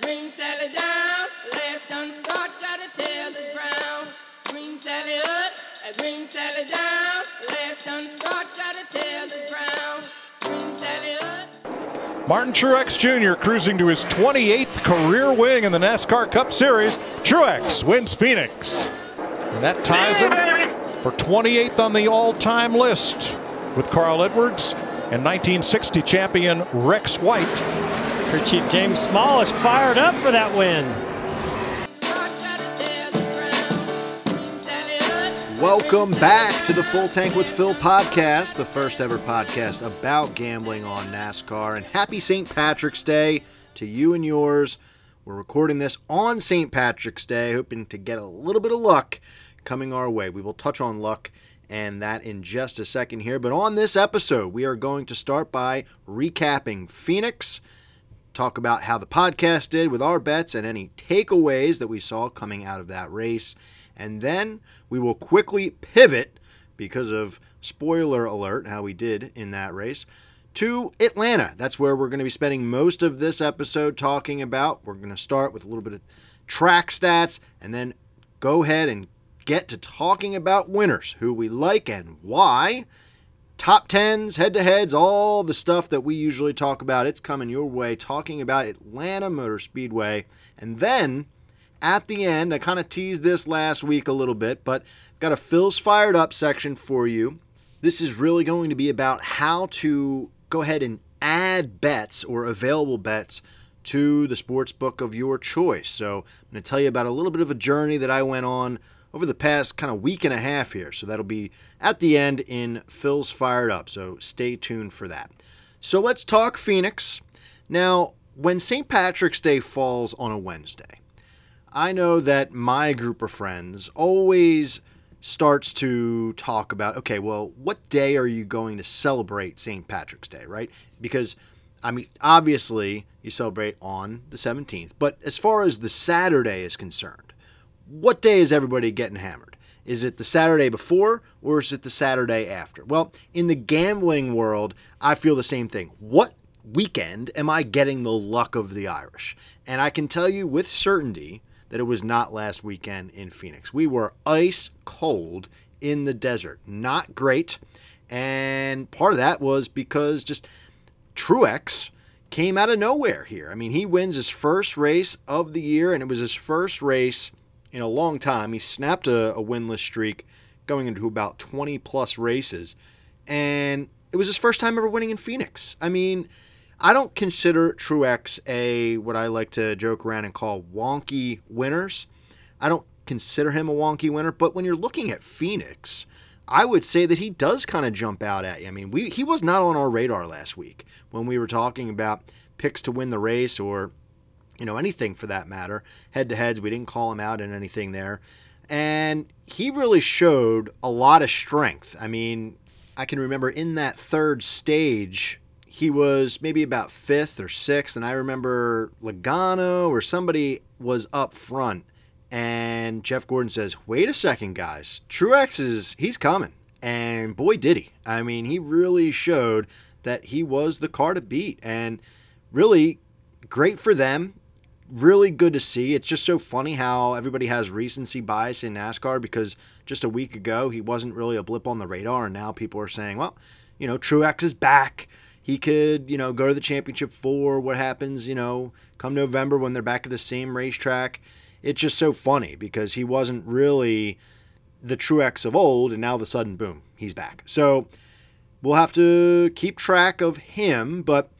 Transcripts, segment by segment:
bring Sally down. Last done start, ground. Bring Sally up, bring Sally down. Last done start, ground. Bring Sally up. Martin Truex Jr. cruising to his 28th career win in the NASCAR Cup Series. Truex wins Phoenix. And that ties him for 28th on the all-time list with Carl Edwards and 1960 champion Rex White. Crew Chief James Small is fired up for that win. Welcome back to the Full Tank with Phil podcast, the first ever podcast about gambling on NASCAR. And happy St. Patrick's Day to you and yours. We're recording this on St. Patrick's Day, hoping to get a little bit of luck coming our way. We will touch on luck and that in just a second here. But on this episode, we are going to start by recapping Phoenix, talk about how the podcast did with our bets and any takeaways that we saw coming out of that race. And then we will quickly pivot because of spoiler alert, how we did in that race, to Atlanta. That's where we're going to be spending most of this episode talking about. We're going to start with a little bit of track stats and then go ahead and get to talking about winners, who we like and why. Top tens, head to heads, all the stuff that we usually talk about. It's coming your way, talking about Atlanta Motor Speedway. And then at the end, I kind of teased this last week a little bit, but i got a Phil's Fired Up section for you. This is really going to be about how to go ahead and add bets or available bets to the sports book of your choice. So I'm going to tell you about a little bit of a journey that I went on over the past kind of week and a half here. So that'll be at the end in Phil's Fired Up. So stay tuned for that. So let's talk Phoenix. Now, when St. Patrick's Day falls on a Wednesday, I know that my group of friends always starts to talk about okay, well, what day are you going to celebrate St. Patrick's Day, right? Because I mean, obviously, you celebrate on the 17th, but as far as the Saturday is concerned, what day is everybody getting hammered? Is it the Saturday before or is it the Saturday after? Well, in the gambling world, I feel the same thing. What weekend am I getting the luck of the Irish? And I can tell you with certainty that it was not last weekend in Phoenix. We were ice cold in the desert. Not great. And part of that was because just Truex came out of nowhere here. I mean, he wins his first race of the year, and it was his first race in a long time. He snapped a, a winless streak going into about 20 plus races, and it was his first time ever winning in Phoenix. I mean, I don't consider Truex a what I like to joke around and call wonky winners. I don't consider him a wonky winner, but when you're looking at Phoenix, I would say that he does kind of jump out at you. I mean, we he was not on our radar last week when we were talking about picks to win the race or you know anything for that matter, head to heads. We didn't call him out in anything there, and he really showed a lot of strength. I mean, I can remember in that third stage. He was maybe about fifth or sixth, and I remember Logano or somebody was up front, and Jeff Gordon says, "Wait a second, guys. Truex is he's coming." And boy did he. I mean, he really showed that he was the car to beat and really great for them. Really good to see. It's just so funny how everybody has recency bias in NASCAR because just a week ago he wasn't really a blip on the radar and now people are saying, "Well, you know, Truex is back." He could, you know, go to the championship four. What happens, you know, come November when they're back at the same racetrack? it's just so funny because he wasn't really the Truex of old, and now a sudden, boom, he's back. So we'll have to keep track of him. But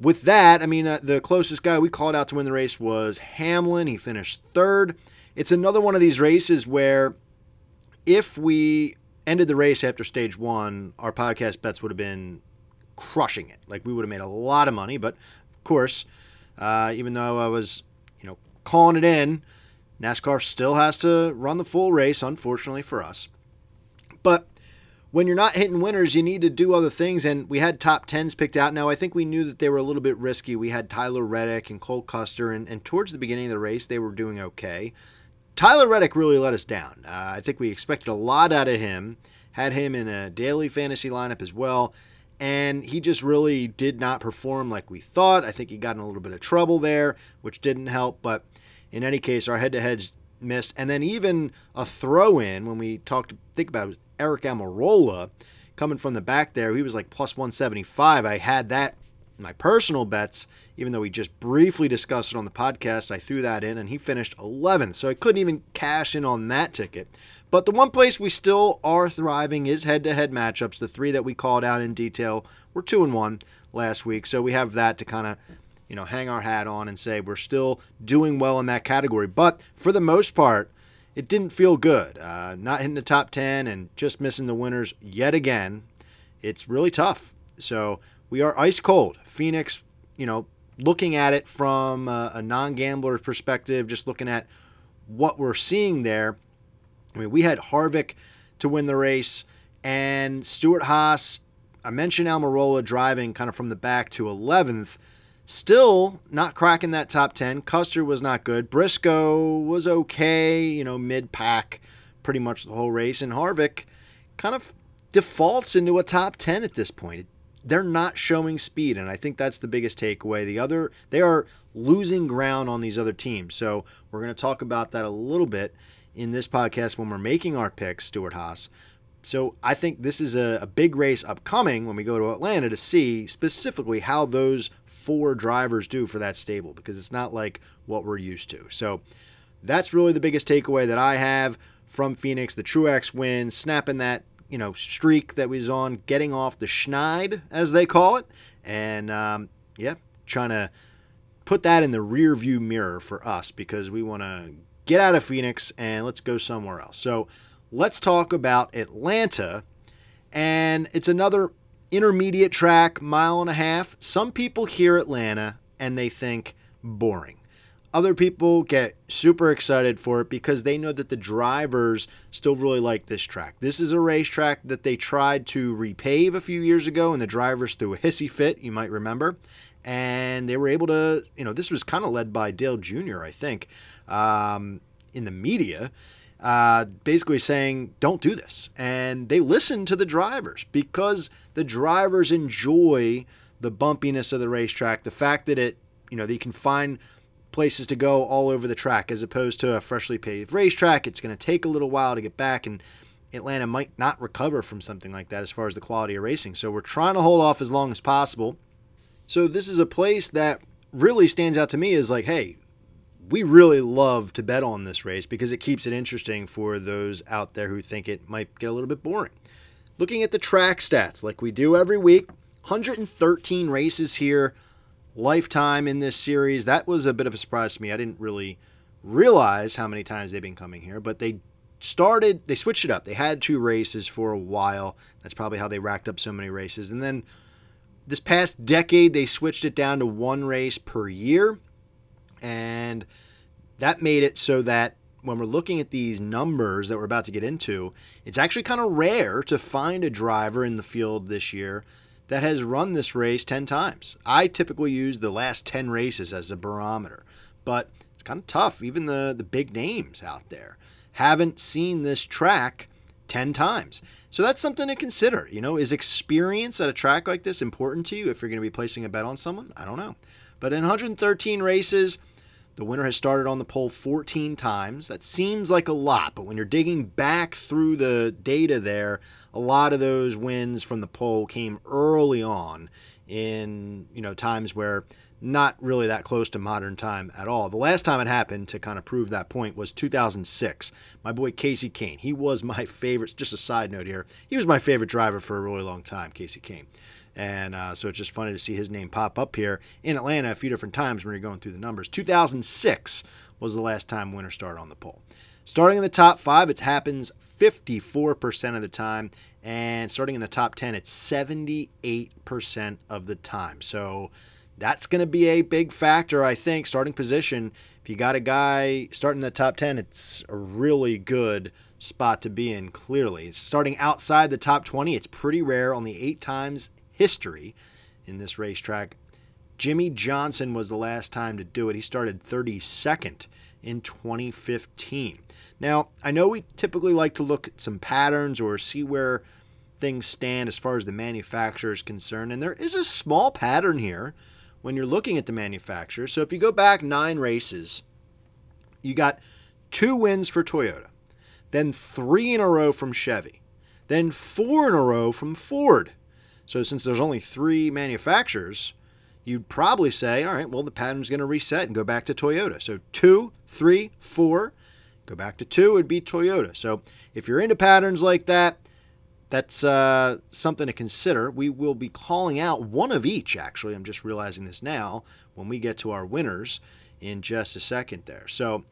with that, I mean, uh, the closest guy we called out to win the race was Hamlin. He finished third. It's another one of these races where if we ended the race after stage one, our podcast bets would have been crushing it. Like we would have made a lot of money. But of course, uh, even though I was, you know, calling it in, NASCAR still has to run the full race, unfortunately for us. But when you're not hitting winners, you need to do other things. And we had top tens picked out. Now, I think we knew that they were a little bit risky. We had Tyler Reddick and Cole Custer, and, and towards the beginning of the race, they were doing okay. Tyler Reddick really let us down. Uh, I think we expected a lot out of him. Had him in a daily fantasy lineup as well. and he just really did not perform like we thought. I think he got in a little bit of trouble there, which didn't help. But in any case, our head-to-heads missed, and then even a throw-in when we talked, think about it, Aric Almirola coming from the back there. He was like plus 175. I had that my personal bets, even though we just briefly discussed it on the podcast. I threw that in, and he finished 11th, so I couldn't even cash in on that ticket. But the one place we still are thriving is head-to-head matchups. The three that we called out in detail were two and one last week, so we have that to kind of you know hang our hat on and say we're still doing well in that category. But for the most part, it didn't feel good. Uh, not hitting the top 10 and just missing the winners yet again. It's really tough. So we are ice cold. Phoenix, you know, looking at it from a, a non gambler perspective, just looking at what we're seeing there I mean, we had Harvick to win the race, and Stewart Haas. I mentioned Almirola driving kind of from the back to 11th. Still not cracking that top 10. Custer was not good. Briscoe was okay, you know, mid pack pretty much the whole race. And Harvick kind of defaults into a top 10 at this point. They're not showing speed, and I think that's the biggest takeaway. The other, they are losing ground on these other teams. So we're going to talk about that a little bit in this podcast when we're making our picks, Stewart Haas. So I think this is a, a, big race upcoming when we go to Atlanta to see specifically how those four drivers do for that stable because it's not like what we're used to. So that's really the biggest takeaway that I have from Phoenix. The Truex win, snapping that you know streak that was on, getting off the schneid as they call it, and um, yeah, trying to put that in the rear view mirror for us because we want to get out of Phoenix and let's go somewhere else. So let's talk about Atlanta. And it's another intermediate track, mile and a half. Some people hear Atlanta and they think boring. Other people get super excited for it because they know that the drivers still really like this track. This is a racetrack that they tried to repave a few years ago, and the drivers threw a hissy fit, you might remember. And they were able to, you know, this was kind of led by Dale Jr., I think um, in the media, uh, basically saying, don't do this. And they listen to the drivers because the drivers enjoy the bumpiness of the racetrack, the fact that it, you know, that you can find places to go all over the track as opposed to a freshly paved racetrack. It's going to take a little while to get back, and Atlanta might not recover from something like that as far as the quality of racing. So we're trying to hold off as long as possible. So this is a place that really stands out to me as like, hey, we really love to bet on this race because it keeps it interesting for those out there who think it might get a little bit boring. Looking at the track stats, like we do every week, 113 races here, lifetime in this series. That was a bit of a surprise to me. I didn't really realize how many times they've been coming here, but they started, they switched it up. They had two races for a while. That's probably how they racked up so many races. And then this past decade, they switched it down to one race per year. And that made it so that when we're looking at these numbers that we're about to get into, it's actually kind of rare to find a driver in the field this year that has run this race 10 times. I typically use the last 10 races as a barometer, but it's kind of tough. Even the, the big names out there haven't seen this track 10 times. So that's something to consider. You know, is experience at a track like this important to you if you're going to be placing a bet on someone? I don't know. But in 113 races, the winner has started on the pole 14 times. That seems like a lot, but when you're digging back through the data there, a lot of those wins from the pole came early on in, you know, times where not really that close to modern time at all. The last time it happened to kind of prove that point was 2006. My boy Casey Kahne. He was my favorite, just a side note here. He was my favorite driver for a really long time, Casey Kahne. And uh, so it's just funny to see his name pop up here in Atlanta a few different times when you're going through the numbers. 2006 was the last time winner started on the pole. Starting in the top five, it happens 54% of the time. And starting in the top 10, it's 78% of the time. So that's going to be a big factor, I think. Starting position, if you got a guy starting in the top 10, it's a really good spot to be in, clearly. Starting outside the top 20, it's pretty rare. Only eight times history in this racetrack. Jimmie Johnson was the last time to do it. He started 32nd in 2015. Now, I know we typically like to look at some patterns or see where things stand as far as the manufacturer is concerned. And there is a small pattern here when you're looking at the manufacturer. So if you go back nine races, you got two wins for Toyota, then three in a row from Chevy, then four in a row from Ford. So since there's only three manufacturers, you'd probably say, all right, well, the pattern's going to reset and go back to Toyota. So two, three, four, go back to two, it'd be Toyota. So if you're into patterns like that, that's uh, something to consider. We will be calling out one of each, actually. I'm just realizing this now when we get to our winners in just a second there. So,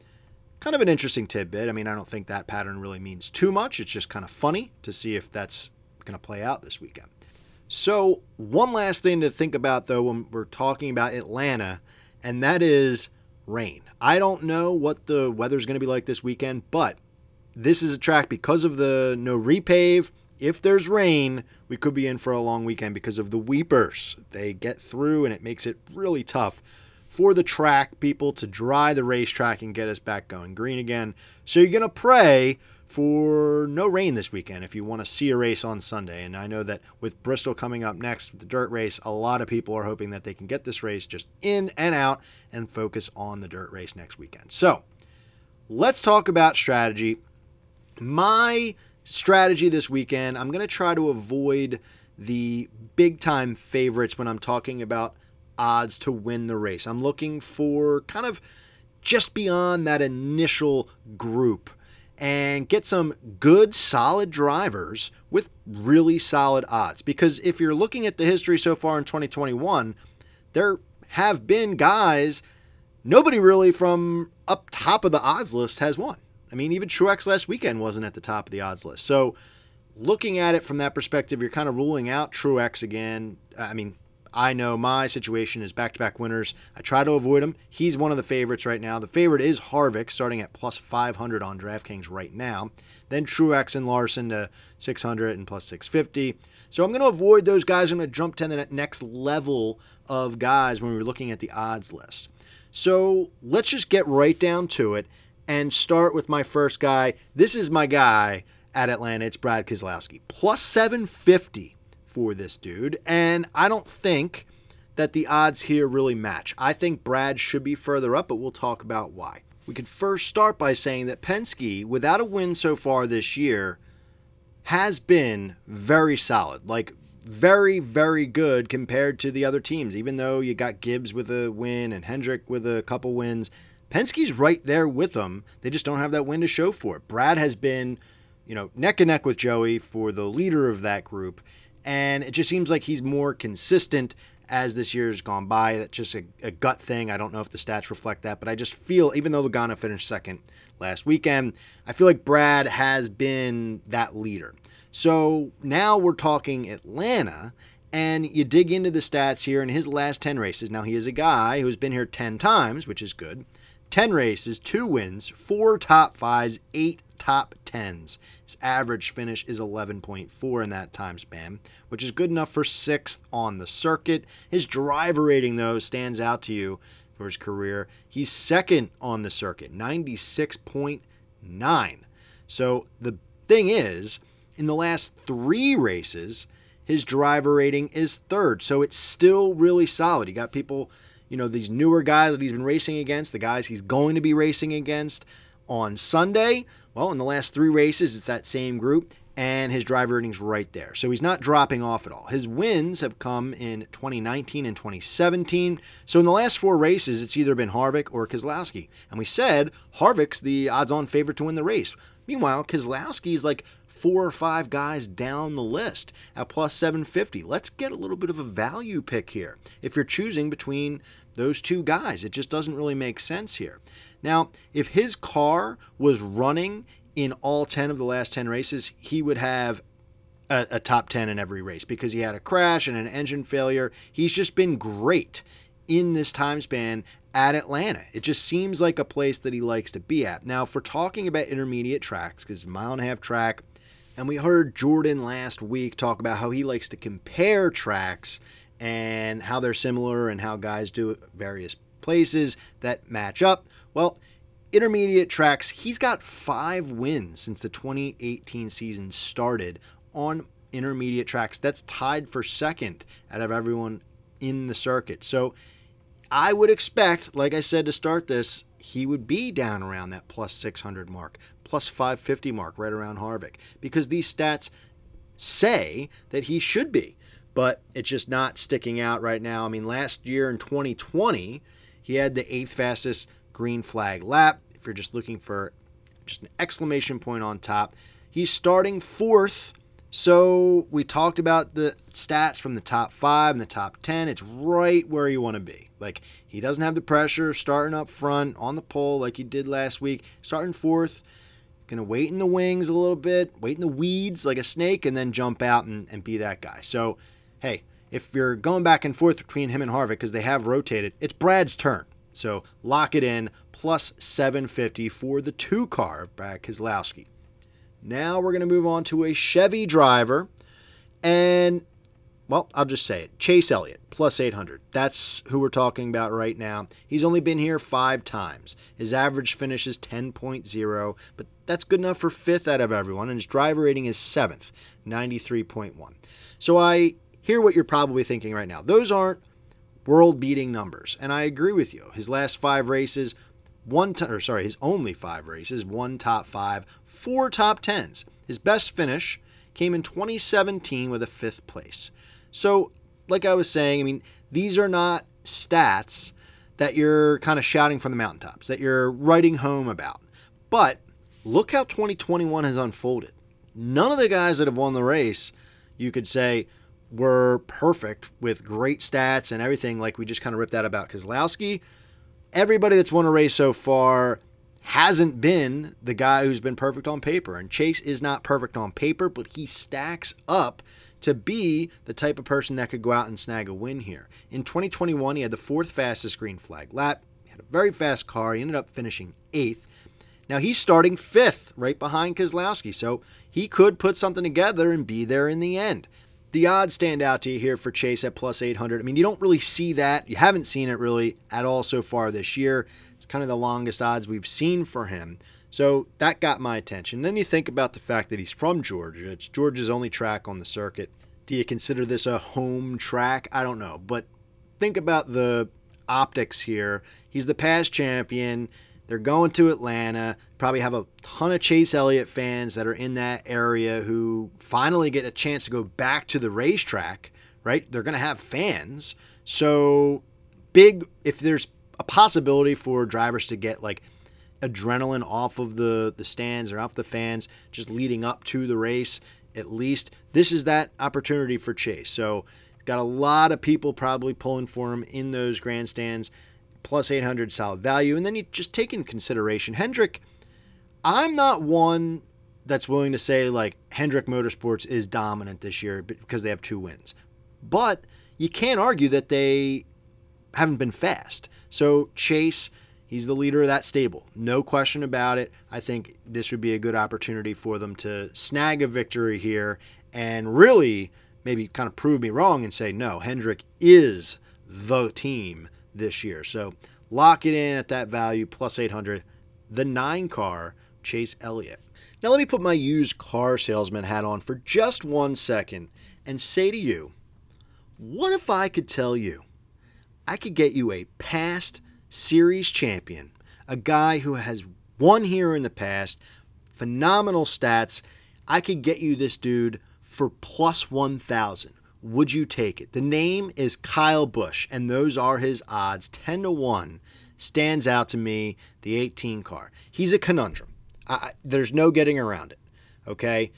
kind of an interesting tidbit. I mean, I don't think that pattern really means too much. It's just kind of funny to see if that's going to play out this weekend. So, one last thing to think about though when we're talking about Atlanta, and that is rain. I don't know what the weather's going to be like this weekend, but this is a track because of the no repave if there's rain, we could be in for a long weekend because of the weepers. They get through and it makes it really tough for the track people to dry the racetrack and get us back going green again. So you're going to pray for no rain this weekend if you want to see a race on Sunday. And I know that with Bristol coming up next the dirt race, a lot of people are hoping that they can get this race just in and out and focus on the dirt race next weekend. So let's talk about strategy. My strategy this weekend, I'm going to try to avoid the big time favorites when I'm talking about odds to win the race. I'm looking for kind of just beyond that initial group and get some good, solid drivers with really solid odds. Because if you're looking at the history so far in 2021, there have been guys, nobody really from up top of the odds list has won. I mean, even Truex last weekend wasn't at the top of the odds list. So, looking at it from that perspective, you're kind of ruling out Truex again. I mean, I know my situation is back to back winners. I try to avoid him. He's one of the favorites right now. The favorite is Harvick, starting at plus 500 on DraftKings right now. Then Truex and Larson to 600 and plus 650. So I'm going to avoid those guys. I'm going to jump to the next level of guys when we're looking at the odds list. So let's just get right down to it and start with my first guy. This is my guy at Atlanta. It's Brad Keselowski. Plus 750 for this dude. And I don't think that the odds here really match. I think Brad should be further up, but we'll talk about why. We could first start by saying that Penske, without a win so far this year, has been very solid. Like, very, very good compared to the other teams. Even though you got Gibbs with a win and Hendrick with a couple wins, Penske's right there with them. They just don't have that win to show for it. Brad has been, you know, neck and neck with Joey for the leader of that group, and it just seems like he's more consistent as this year's gone by. That's just a, a gut thing. I don't know if the stats reflect that, but I just feel, even though Logano finished second last weekend, I feel like Brad has been that leader. So now we're talking Atlanta, and you dig into the stats here in his last 10 races. Now, he is a guy who's been here 10 times, which is good. 10 races, 2 wins, 4 top 5s, 8 top 10s. His average finish is 11.4 in that time span, which is good enough for 6th on the circuit. His driver rating, though, stands out to you for his career. He's second on the circuit, 96.9. So the thing is, in the last three races, his driver rating is third. So it's still really solid. You got people you know, these newer guys that he's been racing against, the guys he's going to be racing against on Sunday. Well, in the last three races, it's that same group, and his driver earnings right there. So he's not dropping off at all. His wins have come in 2019 and 2017. So in the last four races, it's either been Harvick or Keselowski. And we said Harvick's the odds on favorite to win the race. Meanwhile, Keselowski's like four or five guys down the list at plus 750. Let's get a little bit of a value pick here. If you're choosing between those two guys, it just doesn't really make sense here. Now, if his car was running in all 10 of the last 10 races, he would have a, a, top 10 in every race because he had a crash and an engine failure. He's just been great in this time span at Atlanta. It just seems like a place that he likes to be at. Now, we're talking about intermediate tracks, because mile and a half track, and we heard Jordan last week talk about how he likes to compare tracks and how they're similar and how guys do it various places that match up. Well, intermediate tracks, he's got five wins since the 2018 season started on intermediate tracks. That's tied for second out of everyone in the circuit. So I would expect, like I said to start this, he would be down around that plus 600 mark, plus 550 mark, right around Harvick, because these stats say that he should be, but it's just not sticking out right now. I mean, last year in 2020, he had the eighth fastest green flag lap. If you're just looking for just an exclamation point on top, he's starting fourth. So we talked about the stats from the top five and the top 10. It's right where you want to be. Like, he doesn't have the pressure starting up front on the pole like he did last week. Starting fourth, to wait in the wings a little bit, wait in the weeds like a snake, and then jump out and, and be that guy. So, hey, if you're going back and forth between him and Harvick because they have rotated, it's Brad's turn. So lock it in, plus 750 for the two car of Brad Keselowski. Now we're going to move on to a Chevy driver. And, well, I'll just say it Chase Elliott, plus 800. That's who we're talking about right now. He's only been here five times. His average finish is 10.0, but that's good enough for fifth out of everyone. And his driver rating is seventh, 93.1. So I hear what you're probably thinking right now. Those aren't world beating numbers. And I agree with you. His last five races, one t- or sorry, his only five races, one top five, four top tens. His best finish came in 2017 with a fifth place. So, like I was saying, I mean, these are not stats that you're kind of shouting from the mountaintops, that you're writing home about. But look how 2021 has unfolded. None of the guys that have won the race, you could say, were perfect with great stats and everything, like we just kind of ripped that about Keselowski. Everybody that's won a race so far hasn't been the guy who's been perfect on paper. And Chase is not perfect on paper, but he stacks up to be the type of person that could go out and snag a win here. In 2021, he had the fourth fastest green flag lap. He had a very fast car. He ended up finishing eighth. Now he's starting fifth, right behind Keselowski, so he could put something together and be there in the end the odds stand out to you here for Chase at plus 800. I mean, you don't really see that. You haven't seen it really at all so far this year. It's kind of the longest odds we've seen for him. So that got my attention. Then you think about the fact that he's from Georgia. It's Georgia's only track on the circuit. Do you consider this a home track? I don't know. But think about the optics here. He's the past champion. They're going to Atlanta. Probably have a ton of Chase Elliott fans that are in that area who finally get a chance to go back to the racetrack, right? They're going to have fans. So, big, if there's a possibility for drivers to get like adrenaline off of the, the stands or off the fans just leading up to the race, at least this is that opportunity for Chase. So, got a lot of people probably pulling for him in those grandstands plus 800 solid value. And then you just take in consideration Hendrick. I'm not one that's willing to say like Hendrick Motorsports is dominant this year because they have two wins. But you can't argue that they haven't been fast. So Chase, he's the leader of that stable. No question about it. I think this would be a good opportunity for them to snag a victory here and really maybe kind of prove me wrong and say, no, Hendrick is the team this year. So lock it in at that value, plus 800. The nine car, Chase Elliott. Now, let me put my used car salesman hat on for just one second and say to you, what if I could tell you I could get you a past series champion, a guy who has won here in the past, phenomenal stats. I could get you this dude for plus 1,000 would you take it? The name is Kyle Busch, and those are his odds. 10 to 1 stands out to me, the 18 car. He's a conundrum. I, there's no getting around it. Okay?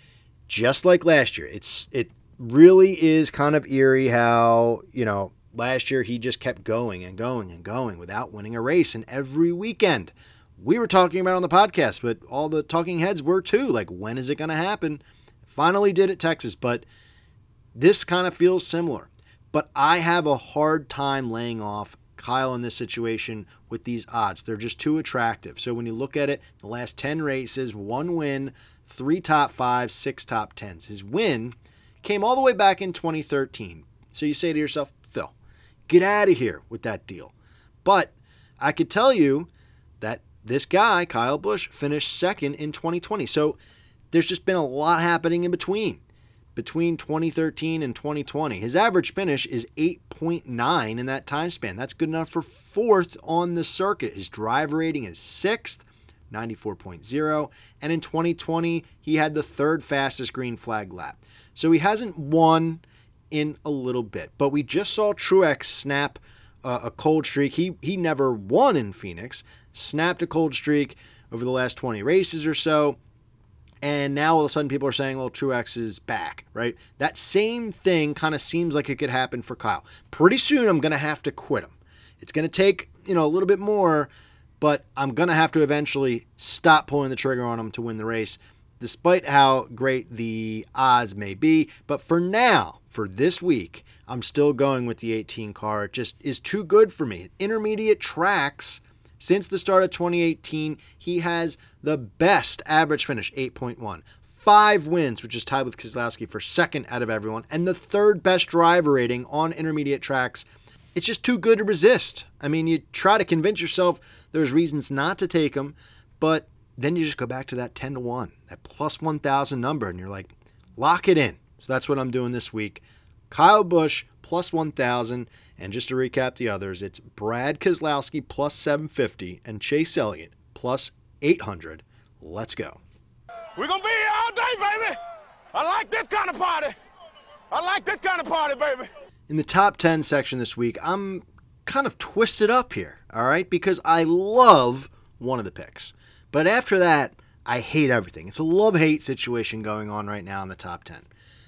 Just like last year. It's it really is kind of eerie how, you know, last year he just kept going and going and going without winning a race and every weekend. We were talking about on the podcast, but all the talking heads were too. Like, when is it going to happen? Finally did it, Texas, but this kind of feels similar, but I have a hard time laying off Kyle in this situation with these odds. They're just too attractive. So when you look at it, the last 10 races, one win, three top fives, six top tens. His win came all the way back in 2013. So you say to yourself, Phil, get out of here with that deal. But I could tell you that this guy, Kyle Busch, finished second in 2020. So there's just been a lot happening in between between 2013 and 2020. His average finish is 8.9 in that time span. That's good enough for fourth on the circuit. His drive rating is sixth, 94.0. And in 2020, he had the third fastest green flag lap. So he hasn't won in a little bit. But we just saw Truex snap uh, a cold streak. He, he never won in Phoenix, snapped a cold streak over the last 20 races or so. And now all of a sudden people are saying, well, Truex is back, right? That same thing kind of seems like it could happen for Kyle. Pretty soon I'm going to have to quit him. It's going to take, you know, a little bit more, but I'm going to have to eventually stop pulling the trigger on him to win the race, despite how great the odds may be. But for now, for this week, I'm still going with the 18 car. It just is too good for me. Intermediate tracks since the start of 2018, he has the best average finish, 8.1. Five wins, which is tied with Keselowski for second out of everyone, and the third best driver rating on intermediate tracks. It's just too good to resist. I mean, you try to convince yourself there's reasons not to take him, but then you just go back to that 10 to 1, that plus 1,000 number, and you're like, lock it in. So that's what I'm doing this week. Kyle Busch plus 1,000 and just to recap the others, it's Brad Keselowski plus 750 and Chase Elliott plus 800. Let's go. We're going to be here all day, baby. I like this kind of party. I like this kind of party, baby. In the top 10 section this week, I'm kind of twisted up here, all right? Because I love one of the picks. But after that, I hate everything. It's a love hate situation going on right now in the top 10.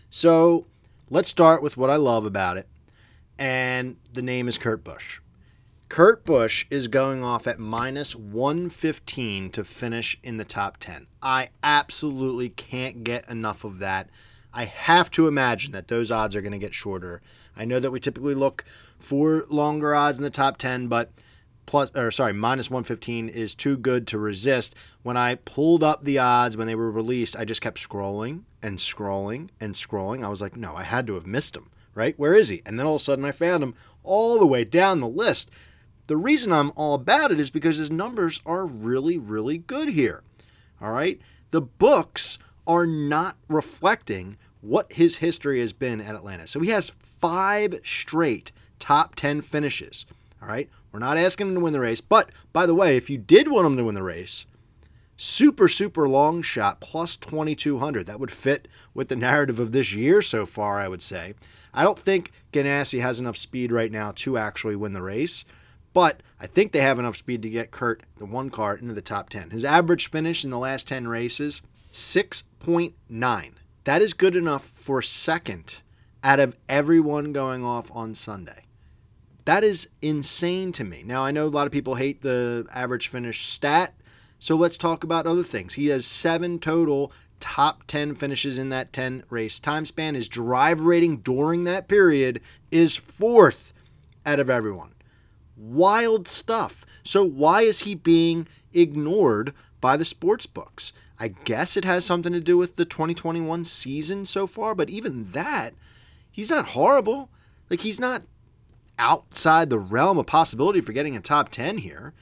So let's start with what I love about it and the name is Kurt Busch. Kurt Busch is going off at minus 115 to finish in the top 10. I absolutely can't get enough of that. I have to imagine that those odds are going to get shorter. I know that we typically look for longer odds in the top 10, but plus or sorry, minus 115 is too good to resist. When I pulled up the odds when they were released, I just kept scrolling and scrolling and scrolling. I was like, no, I had to have missed them right? Where is he? And then all of a sudden I found him all the way down the list. The reason I'm all about it is because his numbers are really, really good here. All right? The books are not reflecting what his history has been at Atlanta. So he has five straight top 10 finishes. All right? We're not asking him to win the race. But by the way, if you did want him to win the race, super, super long shot plus 2,200. That would fit with the narrative of this year so far, I would say. I don't think Ganassi has enough speed right now to actually win the race, but I think they have enough speed to get Kurt, the one car, into the top 10. His average finish in the last 10 races, 6.9. That is good enough for second out of everyone going off on Sunday. That is insane to me. Now, I know a lot of people hate the average finish stat, so let's talk about other things. He has seven total top 10 finishes in that 10 race time span. His drive rating during that period is fourth out of everyone. Wild stuff. So, why is he being ignored by the sports books? I guess it has something to do with the 2021 season so far, but even that, he's not horrible. Like, he's not outside the realm of possibility for getting a top 10 here.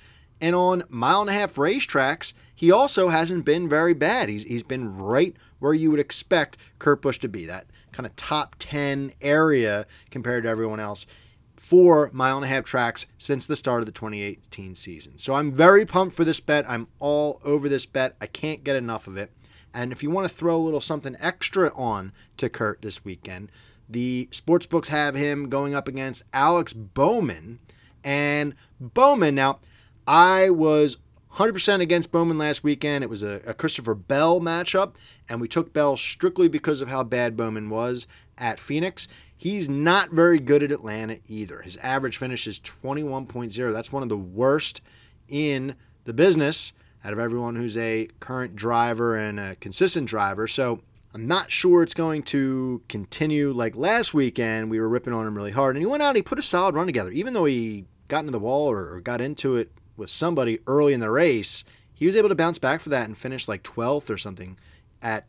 And on mile and a half racetracks, he also hasn't been very bad. He's, he's been right where you would expect Kurt Busch to be, that kind of top 10 area compared to everyone else for mile and a half tracks since the start of the 2018 season. So I'm very pumped for this bet. I'm all over this bet. I can't get enough of it. And if you want to throw a little something extra on to Kurt this weekend, the sports books have him going up against Alex Bowman. And Bowman, now, I was 100% against Bowman last weekend. It was a, a, Christopher Bell matchup, and we took Bell strictly because of how bad Bowman was at Phoenix. He's not very good at Atlanta either. His average finish is 21.0. That's one of the worst in the business out of everyone who's a current driver and a consistent driver. So I'm not sure it's going to continue like last weekend. We were ripping on him really hard, and he went out and he put a solid run together, even though he got into the wall or, or got into it with somebody early in the race, he was able to bounce back for that and finish like 12th or something at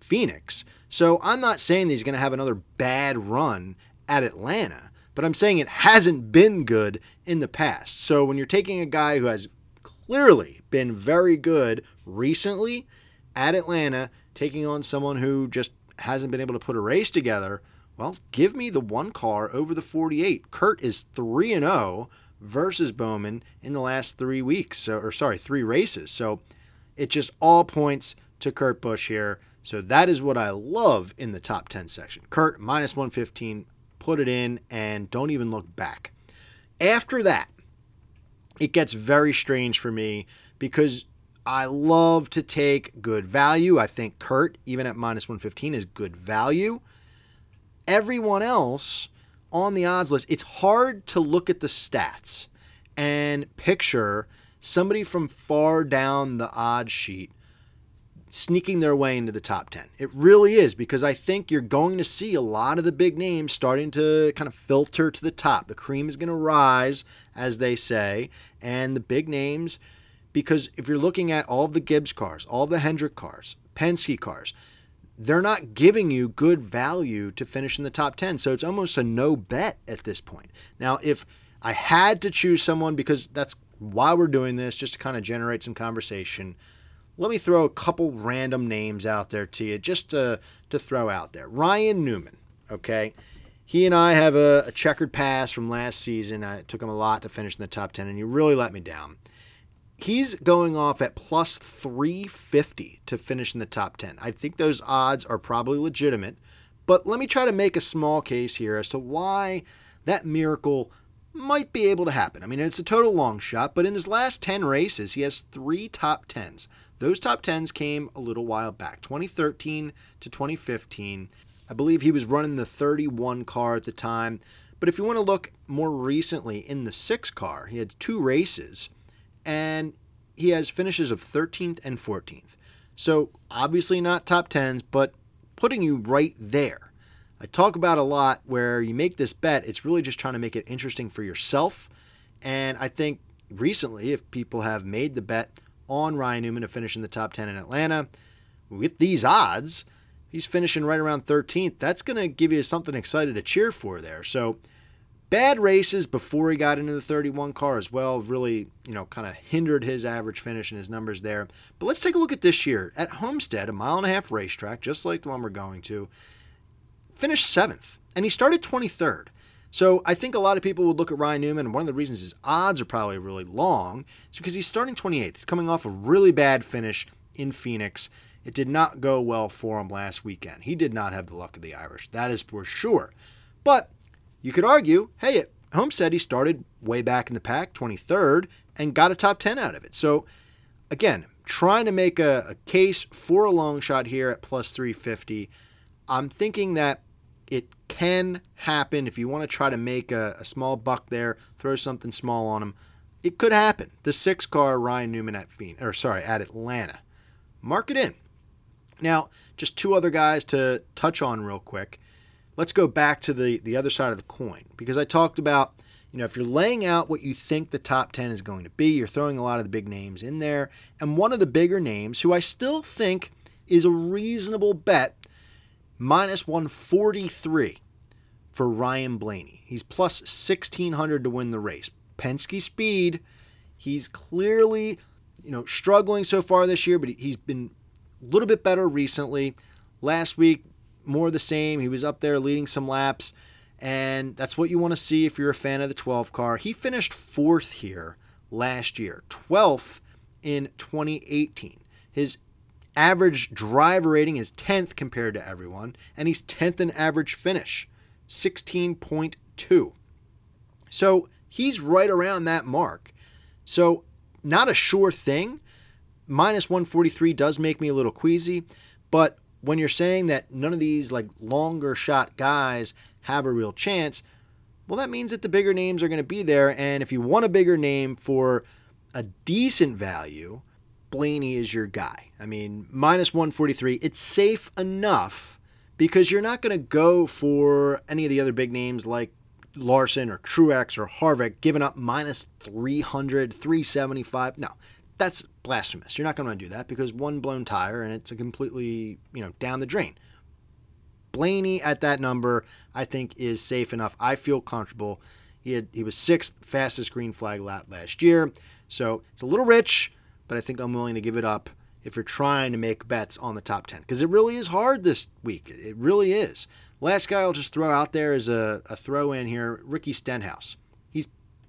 Phoenix. So I'm not saying that he's going to have another bad run at Atlanta, but I'm saying it hasn't been good in the past. So when you're taking a guy who has clearly been very good recently at Atlanta, taking on someone who just hasn't been able to put a race together, well, give me the one car over the 48. Kurt is 3 and 0 versus Bowman in the last 3 weeks, so, or sorry, 3 races. So it just all points to Kurt Busch here. So that is what I love in the top 10 section. Kurt minus 115, put it in and don't even look back. After that, it gets very strange for me because I love to take good value. I think Kurt, even at minus 115, is good value. Everyone else on the odds list, it's hard to look at the stats and picture somebody from far down the odds sheet sneaking their way into the top 10. It really is because I think you're going to see a lot of the big names starting to kind of filter to the top. The cream is going to rise, as they say, and the big names, because if you're looking at all of the Gibbs cars, all the Hendrick cars, Penske cars, they're not giving you good value to finish in the top 10. So it's almost a no bet at this point. Now, if I had to choose someone, because that's why we're doing this, just to kind of generate some conversation let me throw a couple random names out there to you just to, to throw out there. Ryan Newman, okay? He and I have a, a checkered past from last season. I, it took him a lot to finish in the top 10, and he really let me down. He's going off at plus 350 to finish in the top 10. I think those odds are probably legitimate, but let me try to make a small case here as to why that miracle might be able to happen. I mean, it's a total long shot, but in his last 10 races, he has three top 10s. Those top 10s came a little while back, 2013 to 2015. I believe he was running the 31 car at the time. But if you want to look more recently in the six car, he had two races and he has finishes of 13th and 14th. So obviously not top 10s, but putting you right there. I talk about a lot where you make this bet, it's really just trying to make it interesting for yourself. And I think recently, if people have made the bet on Ryan Newman to finish in the top 10 in Atlanta. With these odds, he's finishing right around 13th. That's going to give you something excited to cheer for there. So, bad races before he got into the 31 car as well really, you know, kind of hindered his average finish and his numbers there. But let's take a look at this year at Homestead, a mile and a half racetrack, just like the one we're going to. Finished seventh, and he started 23rd. So I think a lot of people would look at Ryan Newman, and one of the reasons his odds are probably really long is because he's starting 28th. He's coming off a really bad finish in Phoenix. It did not go well for him last weekend. He did not have the luck of the Irish. That is for sure. But you could argue, hey, at Homestead he started way back in the pack, 23rd, and got a top 10 out of it. So again, trying to make a, a case for a long shot here at plus 350. I'm thinking that it can happen if you want to try to make a, a small buck there, throw something small on him. It could happen. The six car Ryan Newman at Phoenix, or sorry, at Atlanta. Mark it in. Now, just two other guys to touch on real quick. Let's go back to the, the other side of the coin because I talked about, you know, if you're laying out what you think the top 10 is going to be, you're throwing a lot of the big names in there. And one of the bigger names, who I still think is a reasonable bet minus 143 for Ryan Blaney. He's plus 1600 to win the race. Penske speed, he's clearly, you know, struggling so far this year, but he's been a little bit better recently. Last week, more the same. He was up there leading some laps, and that's what you want to see if you're a fan of the 12 car. He finished fourth here last year, 12th in 2018. His average driver rating is 10th compared to everyone, and he's 10th in average finish, 16.2. So he's right around that mark. So, not a sure thing. Minus 143 does make me a little queasy, but when you're saying that none of these like longer shot guys have a real chance, well, that means that the bigger names are going to be there. And if you want a bigger name for a decent value, Blaney is your guy. I mean, minus 143, it's safe enough because you're not going to go for any of the other big names like Larson or Truex or Harvick giving up minus 300, 375. No, that's blasphemous. You're not going to do that because one blown tire and it's a completely, you know, down the drain. Blaney at that number, I think, is safe enough. I feel comfortable. He had he was sixth fastest green flag lap last year, so it's a little rich but I think I'm willing to give it up if you're trying to make bets on the top 10 because it really is hard this week. It really is. Last guy I'll just throw out there is a, a throw in here Ricky Stenhouse. He's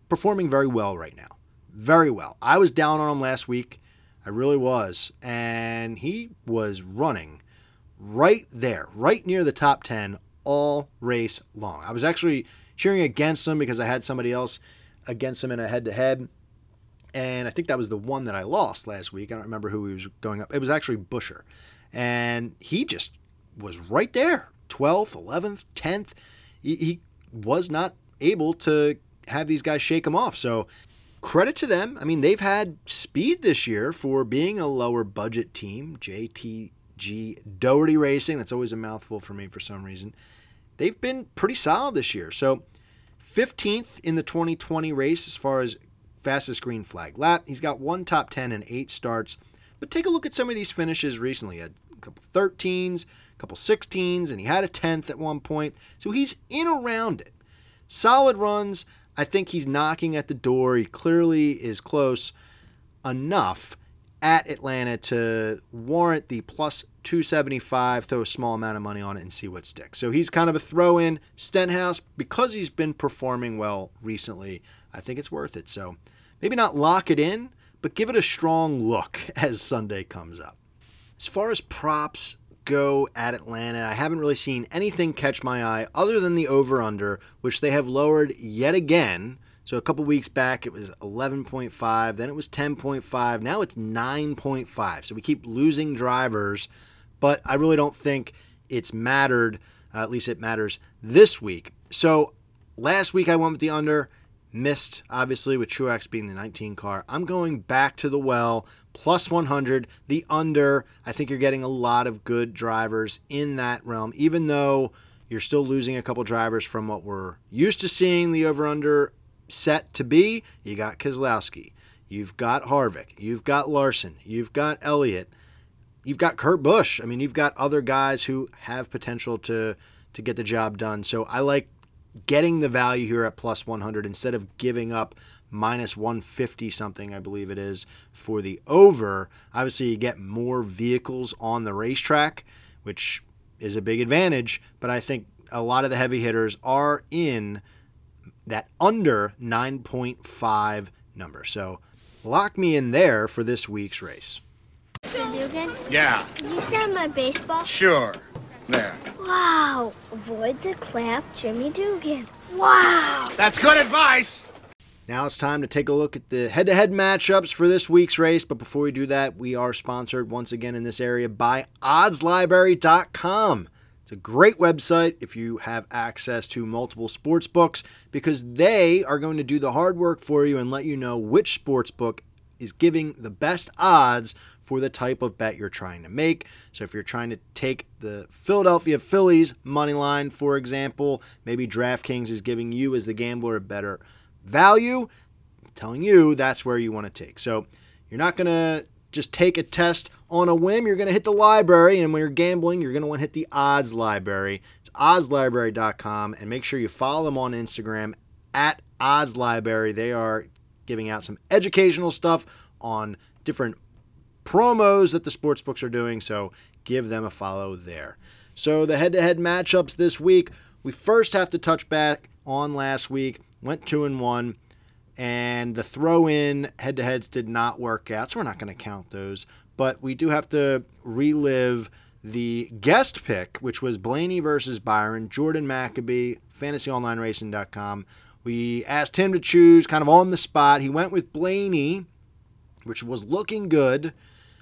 performing very well right now. Very well. I was down on him last week. I really was. And he was running right there, right near the top 10 all race long. I was actually cheering against him because I had somebody else against him in a head to head. And I think that was the one that I lost last week. I don't remember who he was going up. It was actually Buescher. And he just was right there 12th, 11th, 10th. He, he was not able to have these guys shake him off. So credit to them. I mean, they've had speed this year for being a lower budget team. JTG Daugherty Racing, that's always a mouthful for me for some reason. They've been pretty solid this year. So 15th in the 2020 race as far as fastest green flag lap. He's got one top 10 and eight starts. But take a look at some of these finishes recently. A couple 13s, a couple 16s, and he had a 10th at one point. So he's in around it. Solid runs. I think he's knocking at the door. He clearly is close enough at Atlanta to warrant the plus 275, throw a small amount of money on it and see what sticks. So he's kind of a throw in. Stenhouse, because he's been performing well recently, I think it's worth it. So maybe not lock it in, but give it a strong look as Sunday comes up. As far as props go at Atlanta, I haven't really seen anything catch my eye other than the over under, which they have lowered yet again. So a couple weeks back it was 11.5, then it was 10.5, now it's 9.5. So we keep losing drivers, but I really don't think it's mattered. Uh, at least it matters this week. So last week I went with the under, missed obviously with Truex being the 19 car. I'm going back to the well plus 100. The under, I think you're getting a lot of good drivers in that realm, even though you're still losing a couple drivers from what we're used to seeing the over under set to be. You got Keselowski, you've got Harvick, you've got Larson, you've got Elliott, you've got Kurt Busch. I mean, you've got other guys who have potential to to get the job done. So I like getting the value here at plus 100 instead of giving up minus 150 something, I believe it is, for the over. Obviously, you get more vehicles on the racetrack, which is a big advantage, but I think a lot of the heavy hitters are in that under 9.5 number. So lock me in there for this week's race. Dugan, Yeah, can you send my baseball? sure. There. Wow. Avoid the clap, Jimmy Dugan. Wow. That's good advice. Now it's time to take a look at the head to head matchups for this week's race. But before we do that, we are sponsored once again in this area by oddslibrary.com. It's a great website if you have access to multiple sports books because they are going to do the hard work for you and let you know which sports book is giving the best odds for the type of bet you're trying to make. So if you're trying to take the Philadelphia Phillies money line, for example, maybe DraftKings is giving you as the gambler a better value. I'm telling you that's where you want to take. So you're not going to just take a test on a whim. You're going to hit the library, and when you're gambling, you're going to want to hit the odds library. It's oddslibrary.com, and make sure you follow them on Instagram at oddslibrary. They are giving out some educational stuff on different promos that the sports books are doing. So give them a follow there. So the head-to-head matchups this week, we first have to touch back on last week. Went two and one and the throw in head to heads did not work out, so we're not going to count those. But we do have to relive the guest pick, which was Blaney versus Byron, Jordan Maccabee, fantasyonlineracing.com. We asked him to choose kind of on the spot. He went with Blaney, which was looking good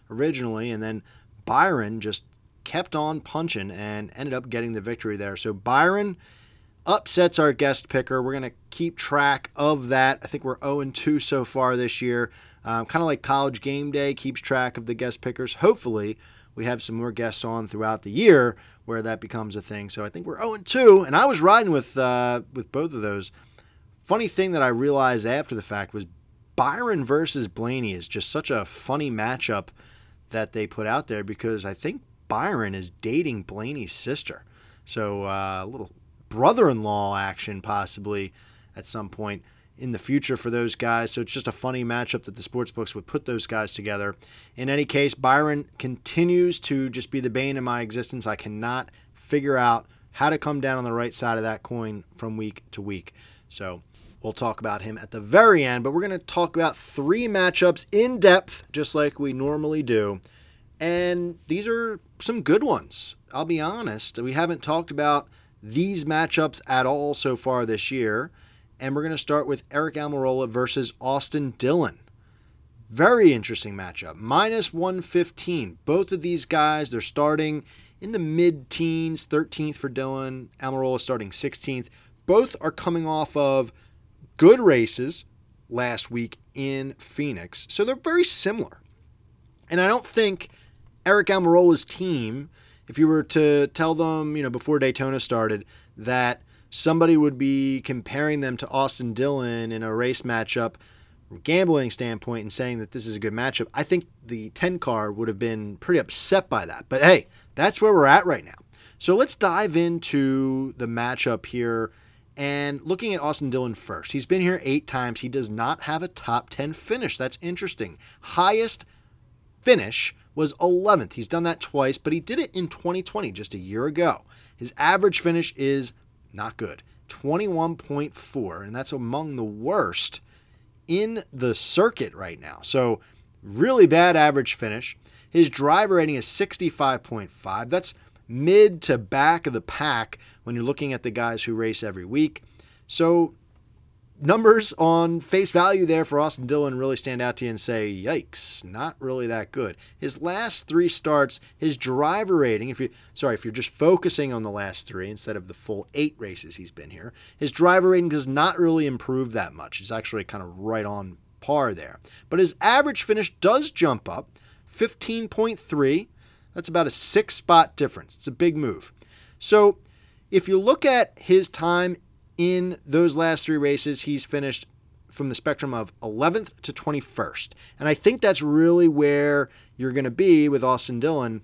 originally, and then Byron just kept on punching and ended up getting the victory there. So Byron upsets our guest picker. We're going to keep track of that. I think we're 0 2 so far this year. Um, kind of like college game day keeps track of the guest pickers. Hopefully, we have some more guests on throughout the year where that becomes a thing. So I think we're 0 2, and I was riding with uh, with both of those. Funny thing that I realized after the fact was Byron versus Blaney is just such a funny matchup that they put out there because I think Byron is dating Blaney's sister. So uh, a little brother in law action possibly at some point in the future for those guys. So it's just a funny matchup that the sportsbooks would put those guys together. In any case, Byron continues to just be the bane of my existence. I cannot figure out how to come down on the right side of that coin from week to week. So we'll talk about him at the very end, but we're going to talk about three matchups in depth, just like we normally do. And these are some good ones. I'll be honest, we haven't talked about these matchups at all so far this year. And we're going to start with Aric Almirola versus Austin Dillon. Very interesting matchup. Minus 115. Both of these guys, they're starting in the mid teens, 13th for Dillon, Almirola starting 16th. Both are coming off of good races last week in Phoenix. So they're very similar. And I don't think Aric Almirola's team, if you were to tell them, you know, before Daytona started, that somebody would be comparing them to Austin Dillon in a race matchup from gambling standpoint and saying that this is a good matchup, I think the 10 car would have been pretty upset by that. But hey, that's where we're at right now. So let's dive into the matchup here and looking at Austin Dillon first. He's been here eight times. He does not have a top 10 finish. That's interesting. Highest finish was 11th. He's done that twice, but he did it in 2020, just a year ago. His average finish is not good 21.4, and that's among the worst in the circuit right now. So, really bad average finish. His driver rating is 65.5. That's mid to back of the pack when you're looking at the guys who race every week. So, numbers on face value there for Austin Dillon really stand out to you and say, yikes, not really that good. His last three starts, his driver rating, if you sorry, if you're just focusing on the last three instead of the full eight races he's been here, his driver rating does not really improve that much. It's actually kind of right on par there. But his average finish does jump up 15.3. That's about a six spot difference. It's a big move. So if you look at his time in those last three races, he's finished from the spectrum of 11th to 21st. And I think that's really where you're going to be with Austin Dillon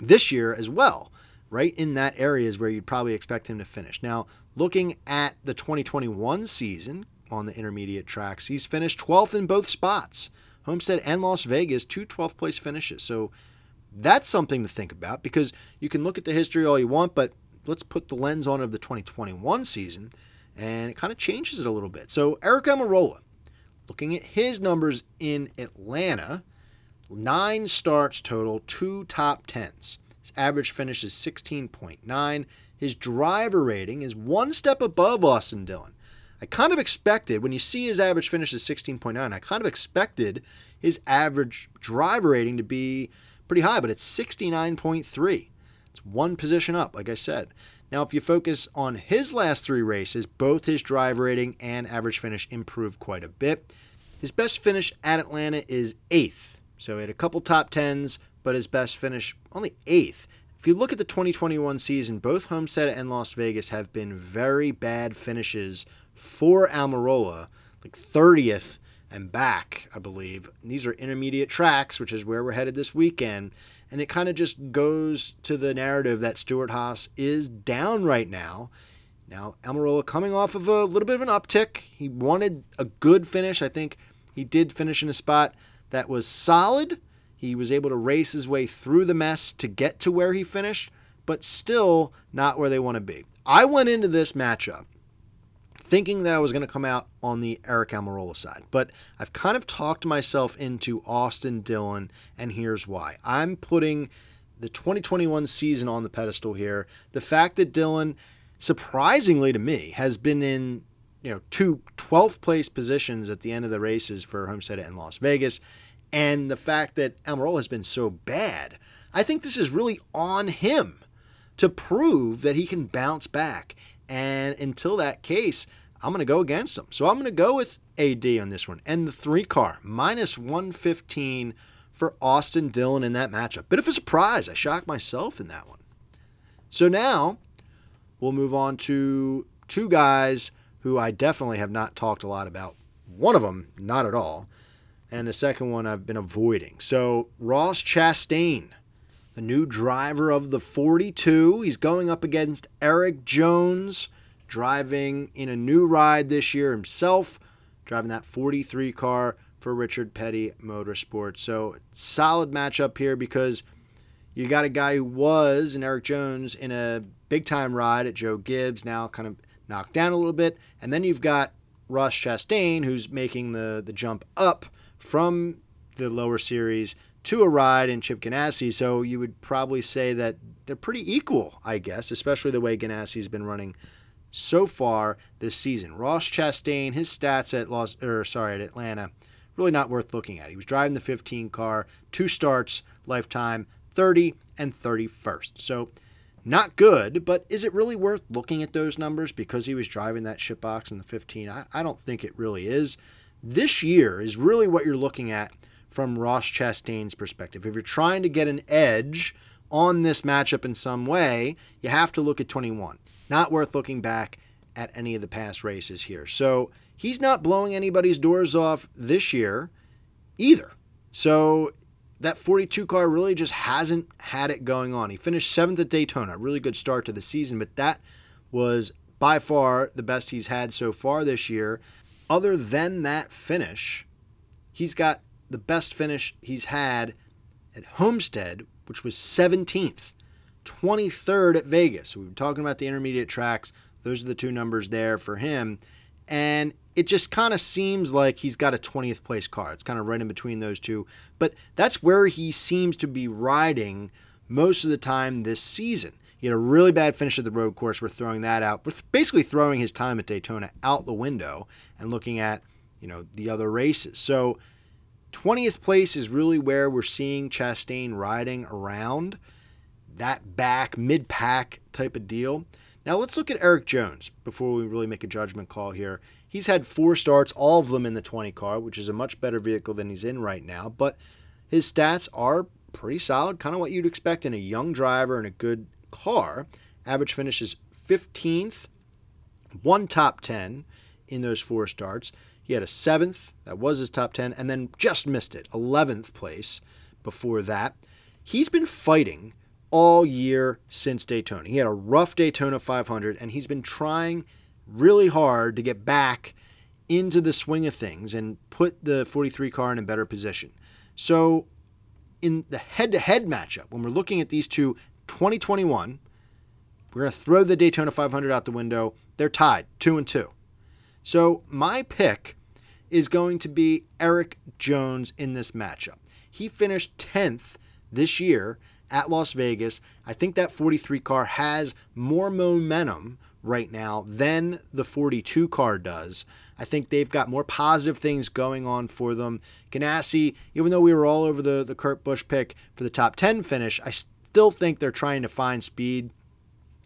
this year as well. Right in that area is where you'd probably expect him to finish. Now, looking at the 2021 season on the intermediate tracks, he's finished 12th in both spots. Homestead and Las Vegas, two 12th place finishes. So that's something to think about because you can look at the history all you want, but let's put the lens on of the 2021 season, and it kind of changes it a little bit. So Aric Almirola, looking at his numbers in Atlanta, nine starts total, two top tens. His average finish is 16.9. His driver rating is one step above Austin Dillon. I kind of expected, when you see his average finish is 16.9, I kind of expected his average driver rating to be pretty high, but it's 69.3. It's one position up, like I said. Now, if you focus on his last three races, both his drive rating and average finish improved quite a bit. His best finish at Atlanta is eighth. So he had a couple top tens, but his best finish only eighth. If you look at the 2021 season, both Homestead and Las Vegas have been very bad finishes for Almirola, like 30th and back, I believe. These are intermediate tracks, which is where we're headed this weekend. And it kind of just goes to the narrative that Stewart-Haas is down right now. Now, Almirola coming off of a little bit of an uptick. He wanted a good finish. I think he did finish in a spot that was solid. He was able to race his way through the mess to get to where he finished, but still not where they want to be. I went into this matchup thinking that I was going to come out on the Aric Almirola side. But I've kind of talked myself into Austin Dillon, and here's why. I'm putting the 2021 season on the pedestal here. The fact that Dillon, surprisingly to me, has been in you know two 12th place positions at the end of the races for Homestead and Las Vegas, and the fact that Almirola has been so bad, I think this is really on him to prove that he can bounce back. And until that case, I'm going to go against them. So I'm going to go with AD on this one. And the three car, minus 115 for Austin Dillon in that matchup. Bit of a surprise. I shocked myself in that one. So now we'll move on to two guys who I definitely have not talked a lot about. One of them, not at all. And the second one I've been avoiding. So Ross Chastain the new driver of the 42. He's going up against Erik Jones, driving in a new ride this year himself driving that 43 car for Richard Petty Motorsports. So solid matchup here because you got a guy who was in Erik Jones in a big time ride at Joe Gibbs, now kind of knocked down a little bit. And then you've got Ross Chastain, who's making the, the jump up from the lower series to a ride in Chip Ganassi. So you would probably say that they're pretty equal, I guess, especially the way Ganassi's been running so far this season. Ross Chastain, his stats at Los or sorry, at Atlanta, really not worth looking at. He was driving the 15 car, two starts, lifetime, 30 and 31st. So not good, but is it really worth looking at those numbers because he was driving that ship box in the 15? I, I don't think it really is. This year is really what you're looking at from Ross Chastain's perspective. If you're trying to get an edge on this matchup in some way, you have to look at 21. It's not worth looking back at any of the past races here. So he's not blowing anybody's doors off this year either. So that 42 car really just hasn't had it going on. He finished seventh at Daytona, really good start to the season, but that was by far the best he's had so far this year. Other than that finish, he's got the best finish he's had at Homestead, which was 17th, 23rd at Vegas. So we were talking about the intermediate tracks. Those are the two numbers there for him. And it just kind of seems like he's got a 20th place car. It's kind of right in between those two. But that's where he seems to be riding most of the time this season. He had a really bad finish at the road course. We're throwing that out. We're basically throwing his time at Daytona out the window and looking at, you know, the other races. So 20th place is really where we're seeing Chastain riding around that back mid pack type of deal. Now let's look at Erik Jones before we really make a judgment call here. He's had four starts, all of them in the 20 car, which is a much better vehicle than he's in right now, but his stats are pretty solid, kind of what you'd expect in a young driver and a good car. Average finishes 15th, one top 10 in those four starts. He had a seventh, that was his top 10, and then just missed it, 11th place before that. He's been fighting all year since Daytona. He had a rough Daytona 500, and he's been trying really hard to get back into the swing of things and put the 43 car in a better position. So, in the head to head matchup, when we're looking at these two 2021, we're going to throw the Daytona 500 out the window. They're tied, two and two. So, my pick is going to be Erik Jones in this matchup. He finished 10th this year at Las Vegas. I think that 43 car has more momentum right now than the 42 car does. I think they've got more positive things going on for them. Ganassi, even though we were all over the, the Kurt Busch pick for the top 10 finish, I still think they're trying to find speed.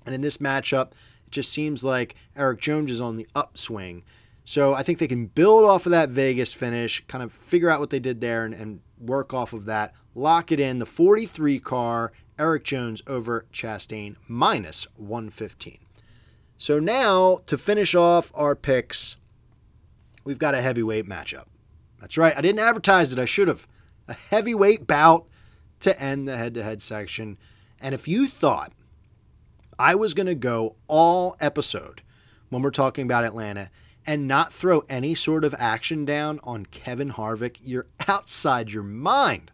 And in this matchup, it just seems like Erik Jones is on the upswing. So I think they can build off of that Vegas finish, kind of figure out what they did there and, and work off of that. Lock it in. The 43 car, Erik Jones over Chastain, minus 115. So now to finish off our picks, we've got a heavyweight matchup. That's right. I didn't advertise it. I should have. A heavyweight bout to end the head to head section. And if you thought I was going to go all episode when we're talking about Atlanta and not throw any sort of action down on Kevin Harvick, you're outside your mind.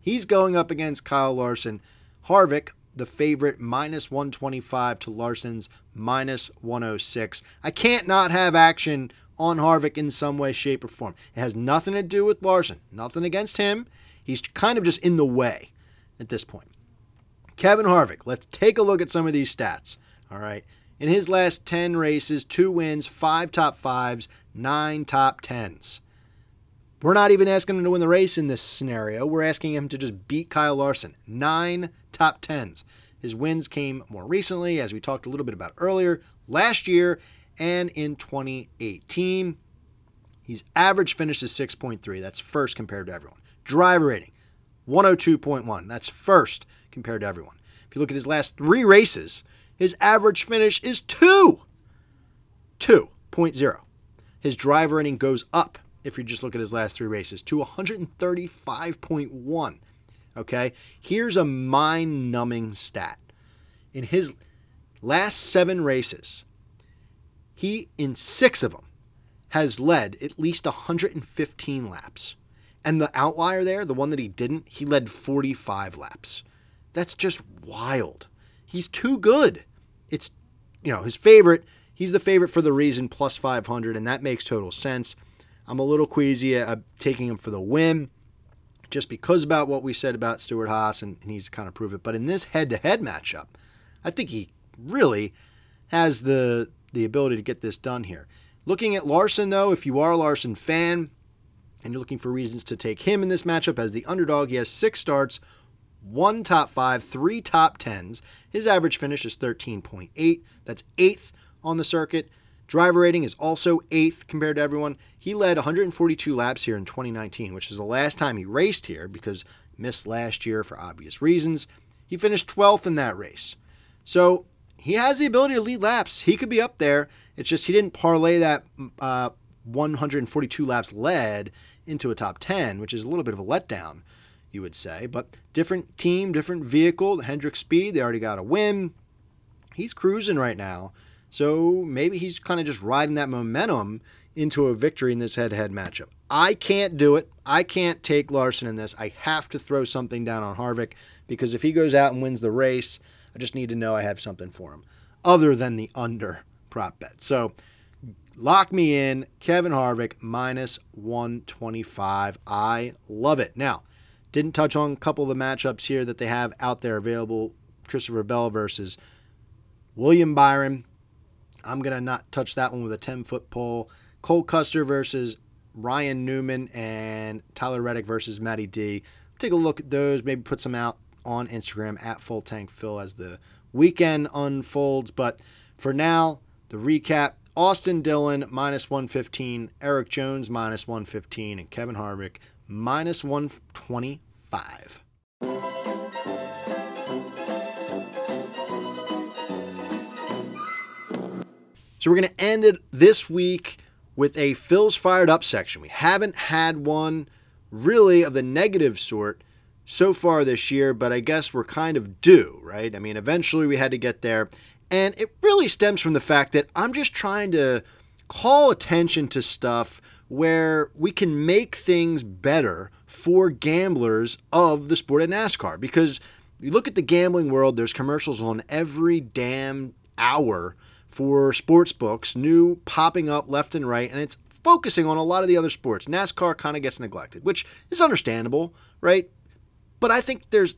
He's going up against Kyle Larson. Harvick the favorite minus 125 to Larson's minus 106. I can't not have action on Harvick in some way, shape, or form. It has nothing to do with Larson, nothing against him. He's kind of just in the way at this point. Kevin Harvick, let's take a look at some of these stats. All right. In his last 10 races, two wins, five top fives, nine top tens. We're not even asking him to win the race in this scenario. We're asking him to just beat Kyle Larson. Nine top tens. His wins came more recently, as we talked a little bit about earlier, last year and in 2018. His average finish is 6.3. That's first compared to everyone. Driver rating, 102.1. That's first compared to everyone. If you look at his last three races, his average finish is 2. 2.0. His driver rating goes up if you just look at his last three races, to 135.1. Okay, here's a mind numbing stat. In his last seven races, he, in six of them, has led at least 115 laps. And the outlier there, the one that he didn't, he led 45 laps. That's just wild. He's too good. It's, you know, his favorite. He's the favorite for the reason, plus 500, and that makes total sense. I'm a little queasy at taking him for the win just because about what we said about Stewart-Haas, and he needs to kind of prove it. But in this head to head matchup, I think he really has the the ability to get this done here. Looking at Larson, though, if you are a Larson fan and you're looking for reasons to take him in this matchup as the underdog, he has six starts, one top five, three top tens. His average finish is 13.8. That's eighth on the circuit. Driver rating is also eighth compared to everyone. He led 142 laps here in 2019, which is the last time he raced here because missed last year for obvious reasons. He finished 12th in that race. So he has the ability to lead laps. He could be up there. It's just he didn't parlay that uh, 142 laps led into a top 10, which is a little bit of a letdown, you would say. But different team, different vehicle. Hendrick Speed, they already got a win. He's cruising right now. So maybe he's kind of just riding that momentum into a victory in this head to head matchup. I can't do it. I can't take Larson in this. I have to throw something down on Harvick because if he goes out and wins the race, I just need to know I have something for him other than the under prop bet. So lock me in. Kevin Harvick minus 125. I love it. Now, didn't touch on a couple of the matchups here that they have out there available. Christopher Bell versus William Byron. I'm going to not touch that one with a 10 foot pole. Cole Custer versus Ryan Newman and Tyler Reddick versus Matty D. Take a look at those, maybe put some out on Instagram at Full Tank Phil as the weekend unfolds. But for now, the recap Austin Dillon minus 115, Erik Jones minus 115, and Kevin Harvick minus 125. So we're going to end it this week with a Phil's Fired Up section. We haven't had one really of the negative sort so far this year, but I guess we're kind of due, right? I mean, eventually we had to get there. And it really stems from the fact that I'm just trying to call attention to stuff where we can make things better for gamblers of the sport of NASCAR. Because you look at the gambling world, there's commercials on every damn hour for sports books, new popping up left and right, and it's focusing on a lot of the other sports. NASCAR kind of gets neglected, which is understandable, right? But I think there's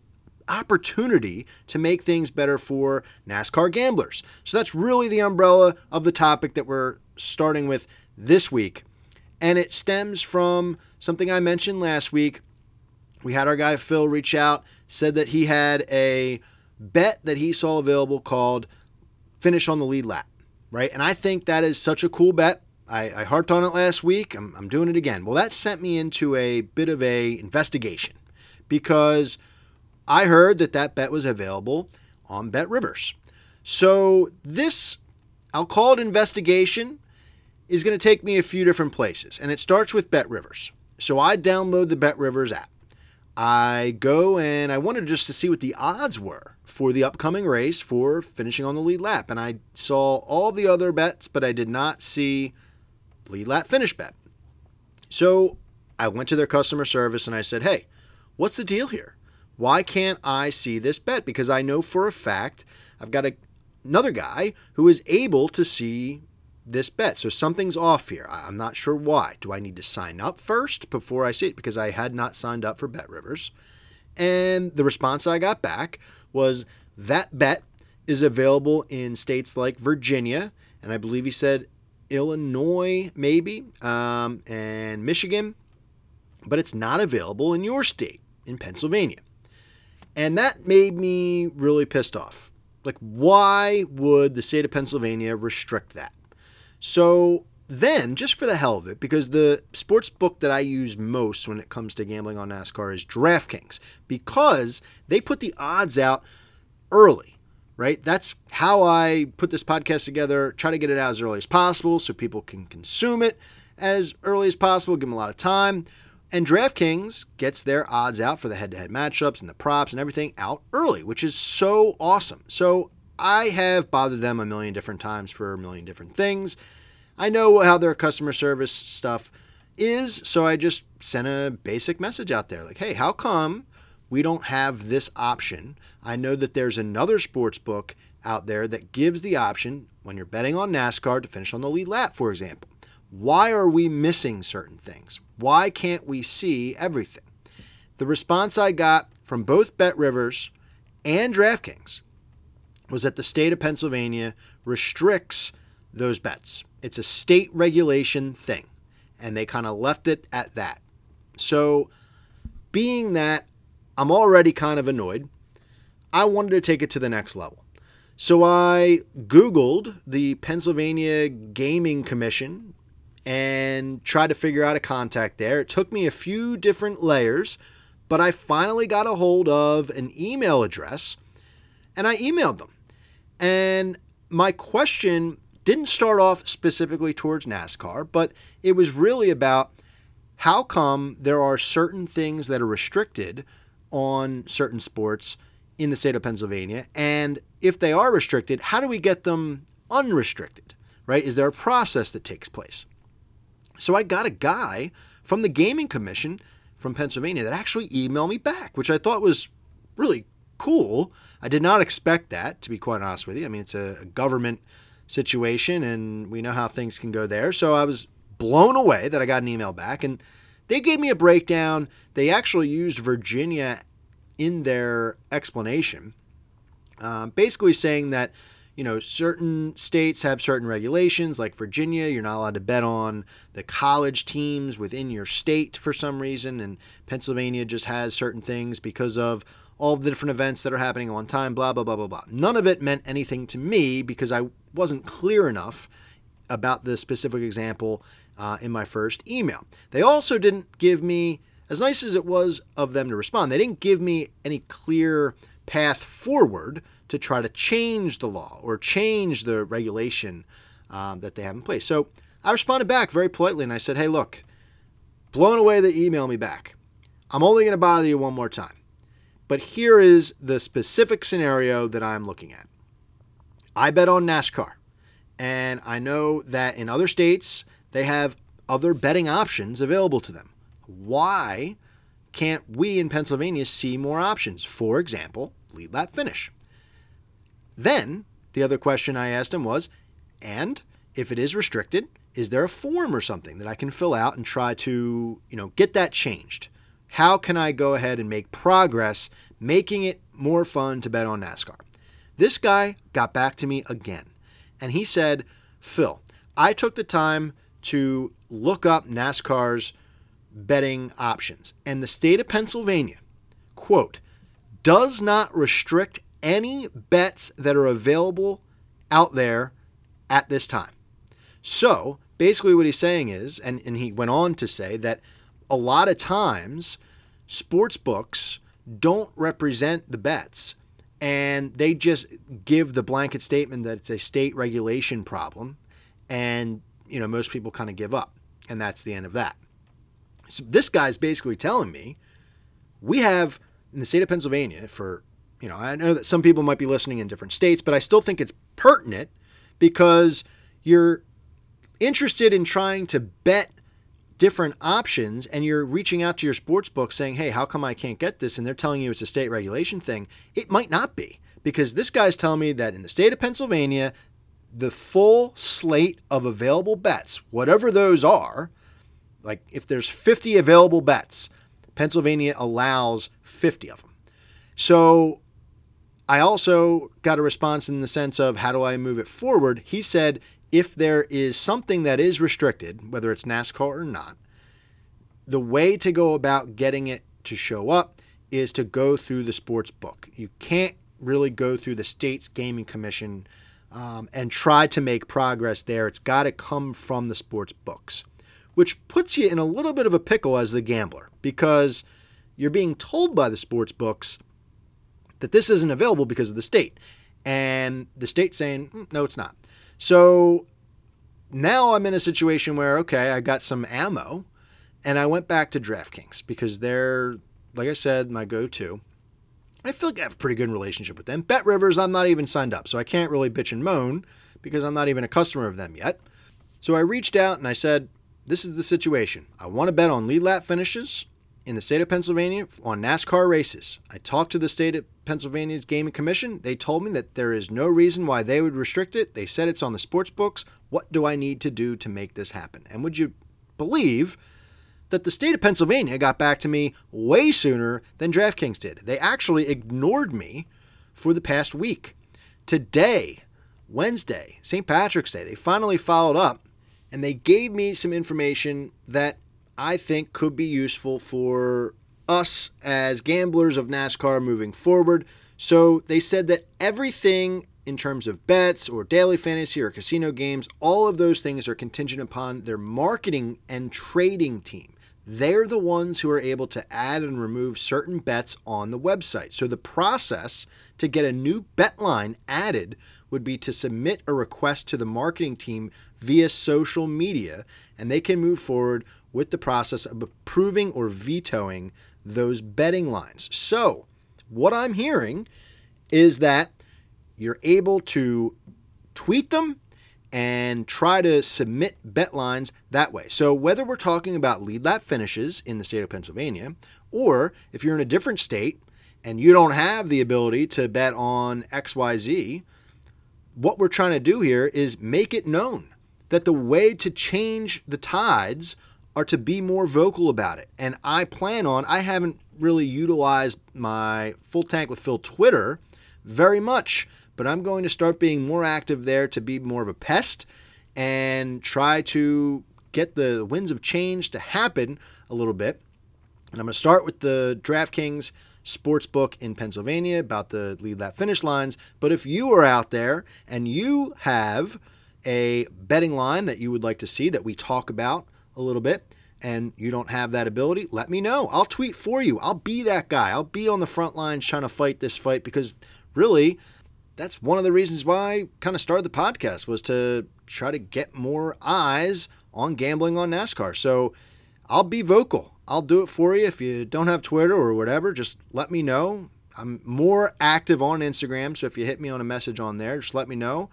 opportunity to make things better for NASCAR gamblers. So that's really the umbrella of the topic that we're starting with this week. And it stems from something I mentioned last week. We had our guy Phil reach out, said that he had a bet that he saw available called finish on the lead lap, right? And I think that is such a cool bet. I, I harped on it last week. I'm, I'm doing it again. Well, that sent me into a bit of a investigation because I heard that that bet was available on Bet Rivers. So this, I'll call it investigation, is going to take me a few different places, and it starts with Bet Rivers. So I download the Bet Rivers app. I go and I wanted just to see what the odds were for the upcoming race for finishing on the lead lap. And I saw all the other bets, but I did not see lead lap finish bet. So I went to their customer service and I said, hey, what's the deal here? Why can't I see this bet? Because I know for a fact I've got a, another guy who is able to see this bet. So something's off here. I'm not sure why. Do I need to sign up first before I see it? Because I had not signed up for Bet Rivers. And the response I got back was that bet is available in states like Virginia, and I believe he said Illinois, maybe, um, and Michigan, but it's not available in your state, in Pennsylvania. And that made me really pissed off. Like, why would the state of Pennsylvania restrict that? So then, just for the hell of it, because the sports book that I use most when it comes to gambling on NASCAR is DraftKings, because they put the odds out early, right? That's how I put this podcast together, try to get it out as early as possible so people can consume it as early as possible, give them a lot of time. And DraftKings gets their odds out for the head to head matchups and the props and everything out early, which is so awesome. So I have bothered them a million different times for a million different things. I know how their customer service stuff is, so I just sent a basic message out there like, hey, how come we don't have this option? I know that there's another sports book out there that gives the option when you're betting on NASCAR to finish on the lead lap, for example. Why are we missing certain things? Why can't we see everything? The response I got from both Bet Rivers and DraftKings was that the state of Pennsylvania restricts those bets. It's a state regulation thing, and they kind of left it at that. So, being that I'm already kind of annoyed, I wanted to take it to the next level. So, I Googled the Pennsylvania Gaming Commission and tried to figure out a contact there. It took me a few different layers, but I finally got a hold of an email address and I emailed them. And my question didn't start off specifically towards NASCAR, but it was really about how come there are certain things that are restricted on certain sports in the state of Pennsylvania? And if they are restricted, how do we get them unrestricted? Right? Is there a process that takes place? So I got a guy from the Gaming Commission from Pennsylvania that actually emailed me back, which I thought was really cool. I did not expect that, to be quite honest with you. I mean, it's a, government situation, and we know how things can go there. So I was blown away that I got an email back, and they gave me a breakdown. They actually used Virginia in their explanation, um, basically saying that you know, certain states have certain regulations, like Virginia, you're not allowed to bet on the college teams within your state for some reason, and Pennsylvania just has certain things because of all the different events that are happening one time, blah, blah, blah, blah, blah. None of it meant anything to me because I wasn't clear enough about the specific example uh, in my first email. They also didn't give me, as nice as it was of them to respond, they didn't give me any clear path forward to try to change the law or change the regulation um, that they have in place. So I responded back very politely and I said, hey, look, blown away that you email me back. I'm only going to bother you one more time. But here is the specific scenario that I'm looking at. I bet on NASCAR, and I know that in other states they have other betting options available to them. Why can't we in Pennsylvania see more options? For example, lead lap finish. Then the other question I asked him was, and if it is restricted, is there a form or something that I can fill out and try to, you know, get that changed? How can I go ahead and make progress making it more fun to bet on NASCAR? This guy got back to me again and he said, "Phil, I took the time to look up NASCAR's betting options and the state of Pennsylvania, quote, does not restrict any bets that are available out there at this time. So basically, what he's saying is, and, and he went on to say that a lot of times sports books don't represent the bets and they just give the blanket statement that it's a state regulation problem and you know most people kind of give up and that's the end of that. So this guy's basically telling me we have in the state of pennsylvania for you know, I know that some people might be listening in different states, but I still think it's pertinent because you're interested in trying to bet different options and you're reaching out to your sports book saying, hey, how come I can't get this? And they're telling you it's a state regulation thing. It might not be because this guy's telling me that in the state of Pennsylvania, the full slate of available bets, whatever those are, like if there's 50 available bets, Pennsylvania allows 50 of them. So I also got a response in the sense of how do I move it forward? He said if there is something that is restricted, whether it's NASCAR or not, the way to go about getting it to show up is to go through the sports book. You can't really go through the state's gaming commission um, and try to make progress there. It's got to come from the sports books, which puts you in a little bit of a pickle as the gambler because you're being told by the sports books that this isn't available because of the state. And the state saying, mm, no, it's not. So now I'm in a situation where, okay, I got some ammo and I went back to DraftKings because they're, like I said, my go to. I feel like I have a pretty good relationship with them. Bet Rivers, I'm not even signed up, so I can't really bitch and moan because I'm not even a customer of them yet. So I reached out and I said, This is the situation. I want to bet on lead lap finishes in the state of Pennsylvania on NASCAR races. I talked to the state of Pennsylvania's Gaming Commission. They told me that there is no reason why they would restrict it. They said it's on the sports books. What do I need to do to make this happen? And would you believe that the state of Pennsylvania got back to me way sooner than DraftKings did? They actually ignored me for the past week. Today, Wednesday, St. Patrick's Day, they finally followed up and they gave me some information that I think could be useful for us as gamblers of NASCAR moving forward. So they said that everything in terms of bets or daily fantasy or casino games, all of those things are contingent upon their marketing and trading team. They're the ones who are able to add and remove certain bets on the website. So the process to get a new bet line added would be to submit a request to the marketing team via social media, and they can move forward with the process of approving or vetoing those betting lines. So, what I'm hearing is that you're able to tweet them and try to submit bet lines that way. So, whether we're talking about lead lap finishes in the state of Pennsylvania, or if you're in a different state and you don't have the ability to bet on XYZ, what we're trying to do here is make it known that the way to change the tides are to be more vocal about it. And I plan on, I haven't really utilized my full tank with Phil Twitter very much, but I'm going to start being more active there to be more of a pest and try to get the winds of change to happen a little bit. And I'm going to start with the DraftKings sports book in Pennsylvania about the lead lap finish lines. But if you are out there and you have a betting line that you would like to see that we talk about a little bit and you don't have that ability, let me know. I'll tweet for you. I'll be that guy. I'll be on the front lines trying to fight this fight because really that's one of the reasons why I kind of started the podcast was to try to get more eyes on gambling on NASCAR. So I'll be vocal. I'll do it for you. If you don't have Twitter or whatever, just let me know. I'm more active on Instagram, so if you hit me on a message on there, just let me know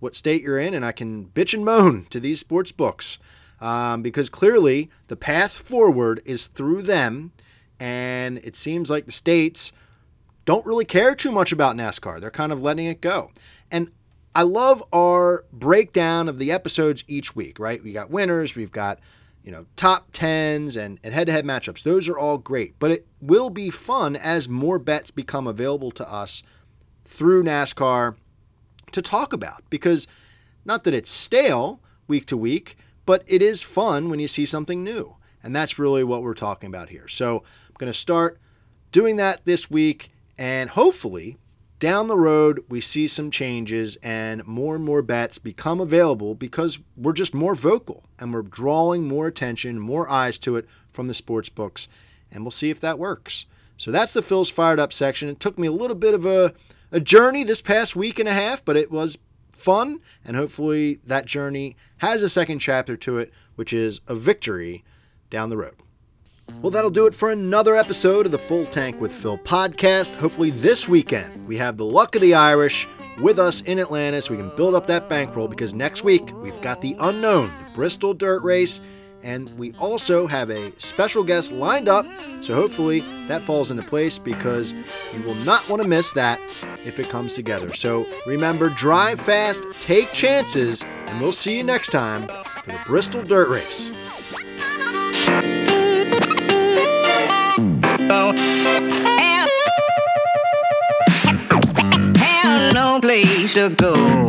what state you're in, and I can bitch and moan to these sports books um, because clearly the path forward is through them, and it seems like the states don't really care too much about NASCAR. They're kind of letting it go. And I love our breakdown of the episodes each week, right? We got winners, we've got you know top tens and, and head-to-head matchups. Those are all great, but it will be fun as more bets become available to us through NASCAR to talk about because not that it's stale week to week, but it is fun when you see something new. And that's really what we're talking about here. So I'm going to start doing that this week, and hopefully down the road we see some changes and more and more bets become available because we're just more vocal and we're drawing more attention, more eyes to it from the sports books, and we'll see if that works. So that's the Phil's Fired Up section. It took me a little bit of a a journey this past week and a half, but it was fun, and hopefully that journey has a second chapter to it, which is a victory down the road. Well, that'll do it for another episode of the Full Tank with Phil podcast. Hopefully, this weekend we have the luck of the Irish with us in Atlanta so we can build up that bankroll because next week we've got the unknown, the Bristol Dirt Race. And we also have a special guest lined up, so hopefully that falls into place because you will not want to miss that if it comes together. So remember, drive fast, take chances, and we'll see you next time for the Bristol Dirt Race. no place to go